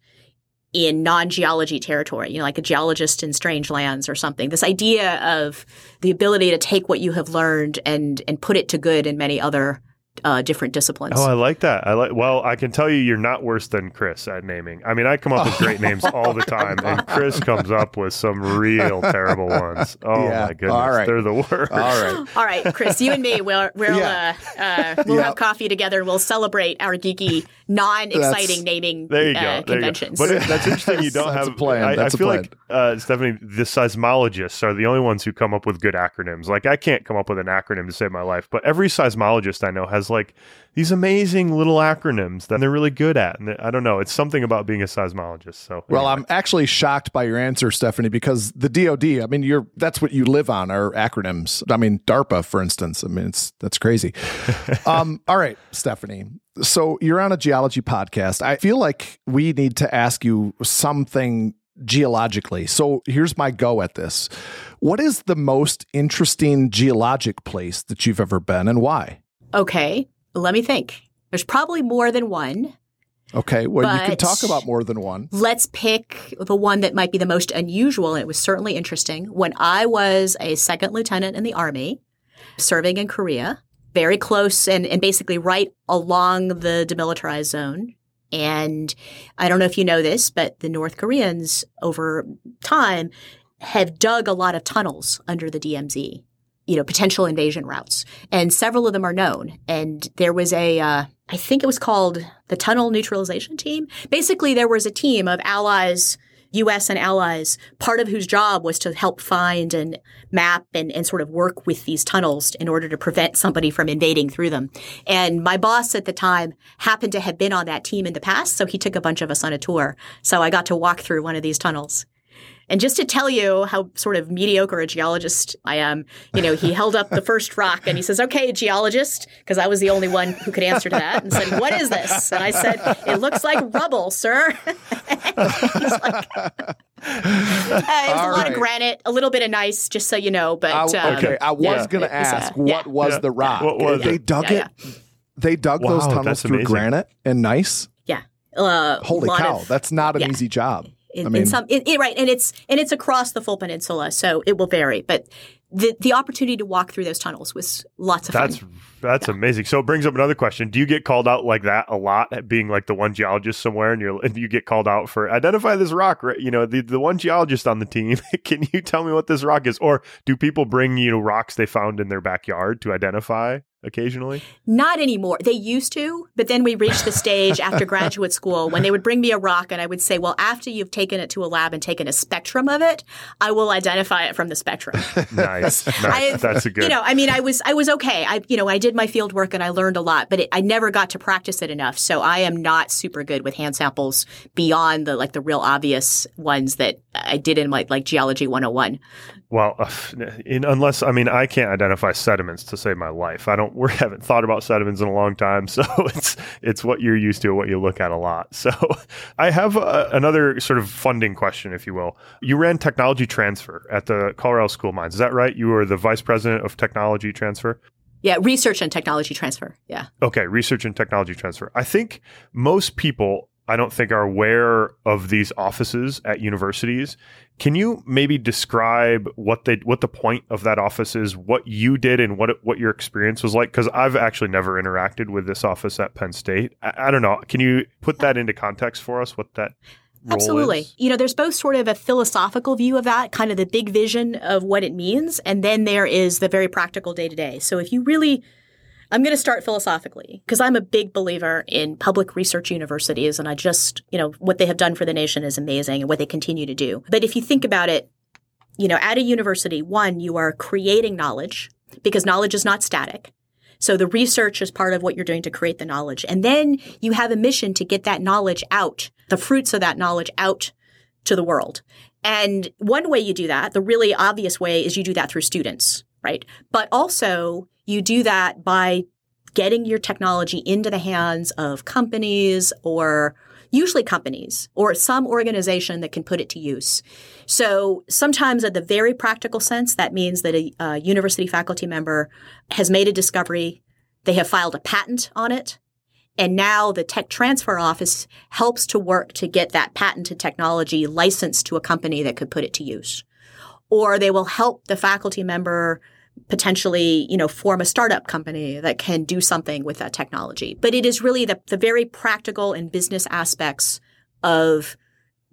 in non-geology territory, you know, like a geologist in strange lands or something. This idea of the ability to take what you have learned and and put it to good in many other uh, different disciplines. Oh, I like that. I like. Well, I can tell you, you're not worse than Chris at naming. I mean, I come up with great names all the time, and Chris comes up with some real terrible ones. Oh yeah. my goodness, all right. they're the worst. All right, all right, Chris, you and me, we'll we'll yeah. uh, uh, we'll have coffee together. and We'll celebrate our geeky, non-exciting naming there you go, uh, conventions. You go. But it, that's interesting. You don't have a plan. I, I feel plan. like uh, Stefanie, the seismologists are the only ones who come up with good acronyms. Like I can't come up with an acronym to save my life, but every seismologist I know has like these amazing little acronyms that they're really good at. And I don't know, it's something about being a seismologist. So, well, I'm actually shocked by your answer, Stefanie, because the DoD. I mean, you're that's what you live on are acronyms. I mean, DARPA, for instance. I mean, it's that's crazy. um, all right, Stefanie. So you're on a geology podcast. I feel like we need to ask you something geologically. So here's my go at this. What is the most interesting geologic place that you've ever been and why? Okay, let me think. There's probably more than one. Okay, well, you can talk about more than one. Let's pick the one that might be the most unusual, and it was certainly interesting. When I was a second lieutenant in the Army, serving in Korea, very close and, and basically right along the demilitarized zone. And I don't know if you know this, but the North Koreans over time have dug a lot of tunnels under the DMZ, you know, potential invasion routes. And several of them are known. And there was a, uh, I think it was called the Tunnel Neutralization Team. Basically, there was a team of allies, US and allies, part of whose job was to help find and map and, and sort of work with these tunnels in order to prevent somebody from invading through them. And my boss at the time happened to have been on that team in the past, so he took a bunch of us on a tour. So I got to walk through one of these tunnels. And just to tell you how sort of mediocre a geologist I am, you know, he held up the first rock and he says, Okay, geologist, because I was the only one who could answer to that, and said, What is this? And I said, It looks like rubble, sir. He's like, uh, it was All a lot right. of granite, a little bit of gneiss, just so you know. But I, um, okay, I was yeah, going it to was, uh, ask yeah. what was Yeah. the rock? What was they it? dug Yeah, it. They dug those tunnels through amazing. granite and gneiss. Yeah. Uh, Holy cow, of- that's not an yeah. easy job. In, I mean- in some it, it- right and it's and it's across the full peninsula so it will vary but the the opportunity to walk through those tunnels was lots of That's fun that's amazing. So it brings up another question: Do you get called out like that a lot, at being like the one geologist somewhere, and you're and you get called out for identify this rock? Right? You know, the the one geologist on the team. Can you tell me what this rock is? Or do people bring you know rocks they found in their backyard to identify occasionally? not anymore they used to but then we reached the stage after graduate school when they would bring me a rock and i would say well after you've taken it to a lab and taken a spectrum of it i will identify it from the spectrum Nice, nice. I- that's a good. you know i mean i was i was okay i you know i did my field work and i learned a lot but it, i never got to practice it enough so i am not super good with hand samples beyond the like the real obvious ones that i did in like like geology 101 Well, uh, in, unless I mean, I can't identify sediments to save my life. I don't. We haven't thought about sediments in a long time, so it's it's what you're used to, what you look at a lot. So, I have uh another sort of funding question, if you will. You ran technology transfer at the Colorado School of Mines. Is that right? You were the vice president of technology transfer. yeah research and technology transfer yeah Okay, research and technology transfer. I think most people, I don't think, are aware of these offices at universities. Can you maybe describe what they, what the point of that office is, what you did, and what what your experience was like? Because I've actually never interacted with this office at Penn State. I, I don't know. Can you put that into context for us? What that Absolutely. is? You know, there's both sort of a philosophical view of that, kind of the big vision of what it means, and then there is the very practical day to day. So if you really I'm going to start philosophically because I'm a big believer in public research universities and I just, you know, what they have done for the nation is amazing and what they continue to do. But if you think about it, you know, at a university, one, you are creating knowledge because knowledge is not static. So the research is part of what you're doing to create the knowledge. And then you have a mission to get that knowledge out, the fruits of that knowledge out to the world. And one way you do that, the really obvious way is you do that through students, right? But also you do that by getting your technology into the hands of companies or usually companies or some organization that can put it to use. So sometimes at the very practical sense, that means that a, a university faculty member has made a discovery, they have filed a patent on it, and now the tech transfer office helps to work to get that patented technology licensed to a company that could put it to use. Or they will help the faculty member potentially, you know, form a startup company that can do something with that technology. But it is really the, the very practical and business aspects of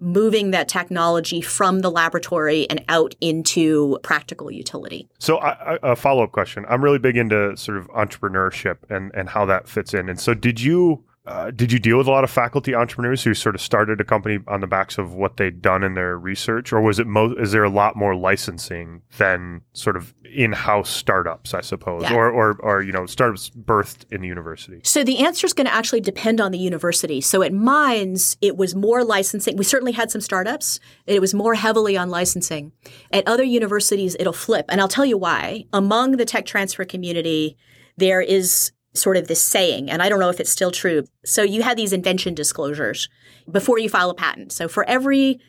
moving that technology from the laboratory and out into practical utility. So, I, I, a follow up question. I'm really big into sort of entrepreneurship and and how that fits in. And so, did you uh, did you deal with a lot of faculty entrepreneurs who sort of started a company on the backs of what they'd done in their research, or was it mo- is there a lot more licensing than sort of in house startups, I suppose, Yeah. or or or you know startups birthed in the university? So the answer is going to actually depend on the university. So at Mines, it was more licensing. We certainly had some startups. It was more heavily on licensing. At other universities, it'll flip. And I'll tell you why. Among the tech transfer community, there is sort of this saying, and I don't know if it's still true. So you had these invention disclosures before you file a patent. So for every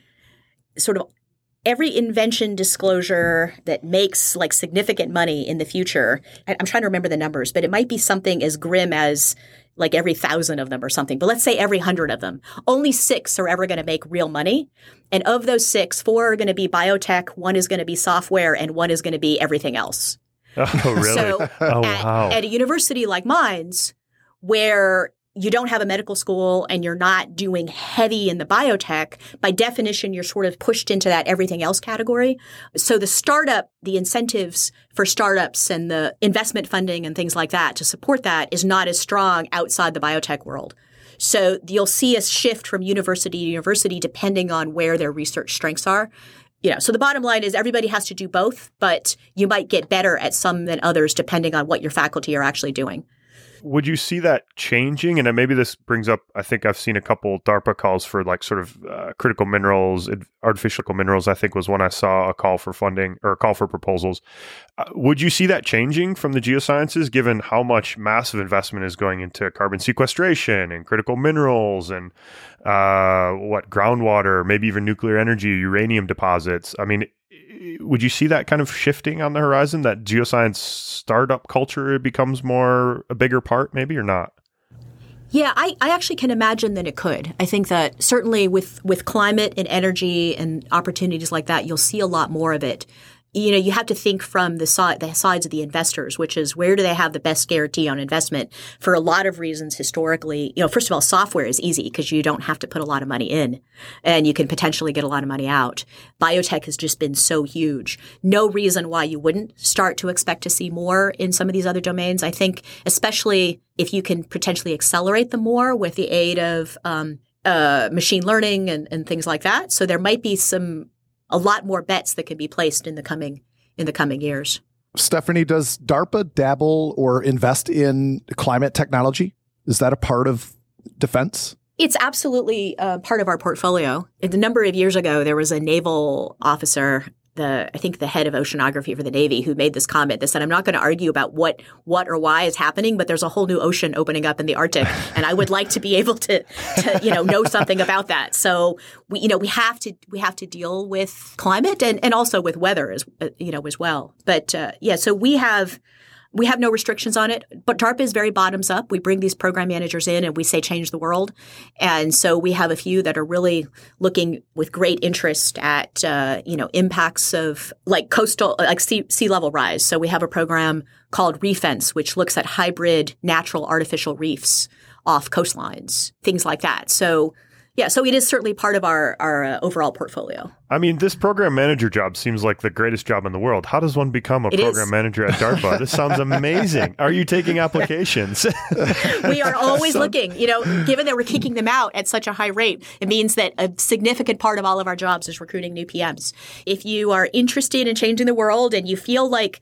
sort of every invention disclosure that makes like significant money in the future, I'm trying to remember the numbers, but it might be something as grim as like every thousand of them or something, but let's say every hundred of them, only six are ever going to make real money. And of those six, four are going to be biotech, one is going to be software, and one is going to be everything else. Oh, really? So oh, at, wow. at a university like Mines, where you don't have a medical school and you're not doing heavy in the biotech, by definition, you're sort of pushed into that everything else category. So the startup, the incentives for startups and the investment funding and things like that to support that is not as strong outside the biotech world. So you'll see a shift from university to university depending on where their research strengths are. You know, so the bottom line is everybody has to do both, but you might get better at some than others depending on what your faculty are actually doing would you see that changing? And maybe this brings up, I think I've seen a couple DARPA calls for like sort of uh, critical minerals, artificial minerals, I think was when I saw a call for funding or a call for proposals. Uh, would you see that changing from the geosciences given how much massive investment is going into carbon sequestration and critical minerals and uh, what groundwater, maybe even nuclear energy, uranium deposits? I mean, would you see that kind of shifting on the horizon that geoscience startup culture becomes more a bigger part maybe or not? Yeah I, I actually can imagine that it could. I think that certainly with with climate and energy and opportunities like that you'll see a lot more of it you know, you have to think from the the sides of the investors, which is where do they have the best guarantee on investment? For a lot of reasons, historically, you know, first of all, software is easy because you don't have to put a lot of money in, and you can potentially get a lot of money out. Biotech has just been so huge. No reason why you wouldn't start to expect to see more in some of these other domains. I think, especially if you can potentially accelerate them more with the aid of um, uh, machine learning and, and things like that. So there might be some a lot more bets that can be placed in the coming in the coming years. Stefanie, does DARPA dabble or invest in climate technology? Is that a part of defense? It's absolutely uh, part of our portfolio. A number of years ago, there was a naval officer the I think the head of oceanography for the Navy who made this comment that said, I'm not going to argue about what what or why is happening, but there's a whole new ocean opening up in the Arctic, and I would like to be able to to you know know something about that. So we you know we have to we have to deal with climate and and also with weather as uh, you know as well. But uh, yeah, so we have we have no restrictions on it, but DARPA is very bottoms up. We bring these program managers in and we say change the world. And so we have a few that are really looking with great interest at, uh, you know, impacts of like coastal, like sea, sea level rise. So we have a program called Reefense, which looks at hybrid natural artificial reefs off coastlines, things like that. So yeah, so it is certainly part of our our uh, overall portfolio. I mean, this program manager job seems like the greatest job in the world. How does one become a it program is. manager at DARPA? this sounds amazing. Are you taking applications? we are always so, looking. You know, given that we're kicking them out at such a high rate, it means that a significant part of all of our jobs is recruiting new PMs. If you are interested in changing the world and you feel like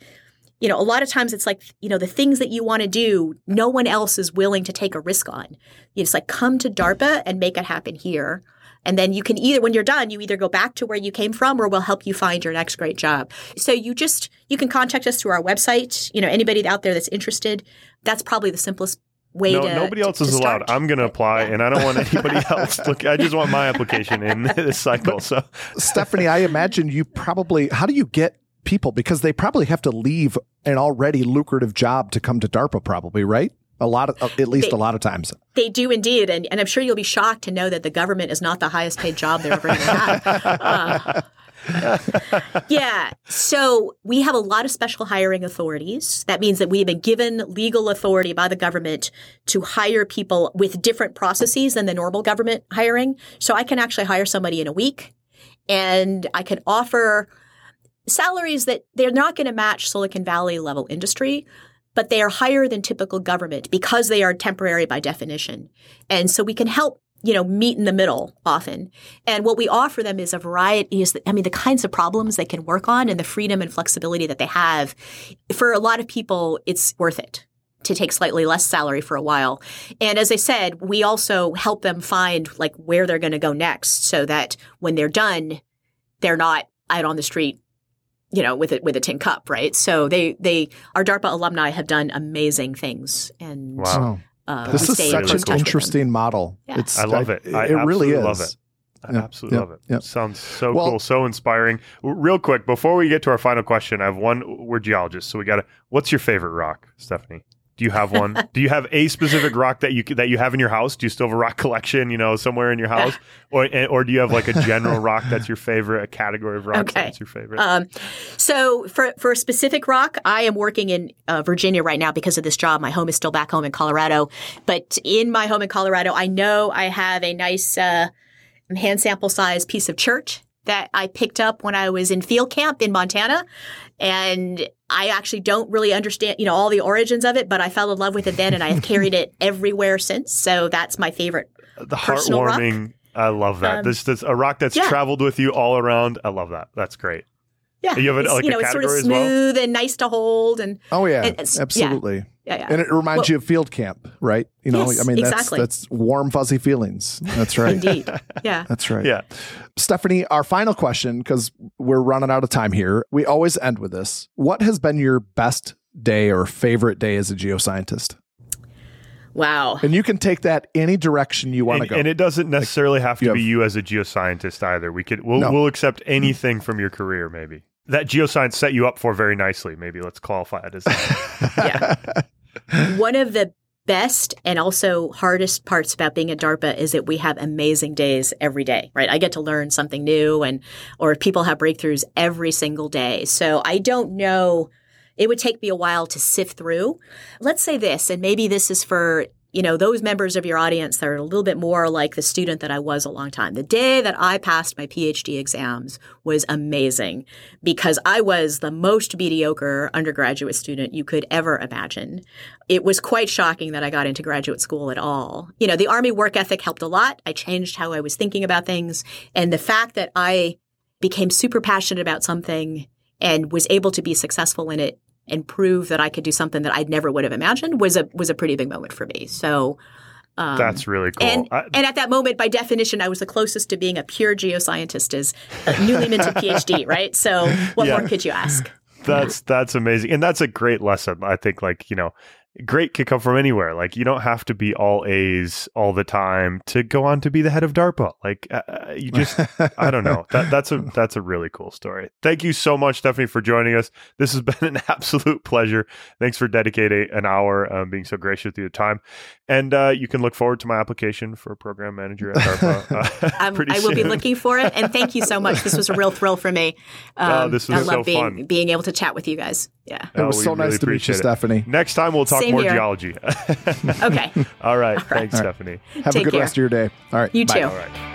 you know, a lot of times it's like, you know, the things that you want to do, no one else is willing to take a risk on. It's like, come to DARPA and make it happen here. And then you can either, when you're done, you either go back to where you came from or we'll help you find your next great job. So you just, you can contact us through our website. You know, anybody out there that's interested, that's probably the simplest way no, to nobody else to, is to allowed. I'm going to apply, yeah. and I don't want anybody else. Look, I just want my application in this cycle. So, Stefanie, I imagine you probably. How do you get people because they probably have to leave an already lucrative job to come to DARPA, probably, right? A lot of, at least they, a lot of times. They do indeed. And, and I'm sure you'll be shocked to know that the government is not the highest paid job they're ever going to have. Uh, yeah. So we have a lot of special hiring authorities. That means that we have been given legal authority by the government to hire people with different processes than the normal government hiring. So I can actually hire somebody in a week and I can offer salaries that they're not going to match Silicon Valley level industry, but they are higher than typical government because they are temporary by definition. And so we can help you know, meet in the middle often. And what we offer them is a variety is, I mean, the kinds of problems they can work on and the freedom and flexibility that they have. For a lot of people, it's worth it to take slightly less salary for a while. And as I said, we also help them find like where they're going to go next so that when they're done, they're not out on the street you know, with it with a tin cup, right? So they they our DARPA alumni have done amazing things, and wow, uh, this is such an interesting model. Yeah. It's I love it. it, I it really is. love it. I Yeah, absolutely yeah, love it. yeah. Sounds so Well- cool, so inspiring. Real quick, before we get to our final question, I have one. We're geologists, so we got to. What's your favorite rock, Stefanie? Do you have one? Do you have a specific rock that you that you have in your house? Do you still have a rock collection, you know, somewhere in your house, or or do you have like a general rock that's your favorite, a category of rocks Okay. that's your favorite? Um, so for for a specific rock, I am working in uh, Virginia right now because of this job. My home is still back home in Colorado, but in my home in Colorado, I know I have a nice uh, hand sample size piece of chert that I picked up when I was in field camp in Montana, and I actually don't really understand, you know, all the origins of it, but I fell in love with it then, and I have carried it everywhere since. So that's my favorite. the personal rock? heartwarming. I love that. Um, this, this a rock that's yeah. traveled with you all around. I love that. That's great. Yeah, You have it it's, like you a know, it's sort of category as well? smooth and nice to hold, and Oh yeah, It- it's- yeah. Absolutely. yeah, yeah. And it reminds Well- you of field camp, right? You know, Yes, I mean, that's exactly. that's warm, fuzzy feelings. That's right. Indeed, yeah. That's right. Yeah. Stefanie, our final question, because we're running out of time here. We always end with this. What has been your best day or favorite day as a geoscientist? Wow. And you can take that any direction you want to go. and it doesn't necessarily have to you be have- you as a geoscientist either. We could we'll No. we'll accept mm-hmm. anything from your career. Maybe that geoscience set you up for very nicely. Maybe let's qualify it as that. Yeah. One of the best and also hardest parts about being at DARPA is that we have amazing days every day, right? I get to learn something new and or people have breakthroughs every single day. So I don't know it would take me a while to sift through. Let's say this, and maybe this is for you know those members of your audience that are a little bit more like the student that I was a long time. The day that I passed my PhD exams was amazing because I was the most mediocre undergraduate student you could ever imagine. It was quite shocking that I got into graduate school at all. You know, the Army work ethic helped a lot. I changed how I was thinking about things. And the fact that I became super passionate about something and was able to be successful in it and prove that I could do something that I never would have imagined was a was a pretty big moment for me. So um, That's really cool. and, I- and at that moment, by definition, I was the closest to being a pure geoscientist as a newly minted PhD, right? So what Yeah. more could you ask? That's that's amazing, and that's a great lesson. I think, like you know, great could come from anywhere. Like you don't have to be all A's all the time to go on to be the head of DARPA. Like uh, uh, you just, I don't know. That that's a that's a really cool story. Thank you so much, Stefanie, for joining us. This has been an absolute pleasure. Thanks for dedicating an hour, um, being so gracious with your time, and uh, you can look forward to my application for program manager at DARPA. Uh, Um, pretty I will be looking for it, and thank you so much. This was a real thrill for me. Um, this was I love so being fun. being able to chat with you guys. Yeah. it Oh, was so really nice to meet you, appreciate it. Stefanie. Next time we'll talk Same more here. geology. Okay. All right. Thanks, All right. Stefanie. Have Take a good care. rest of your day. All right. You bye. too. All right.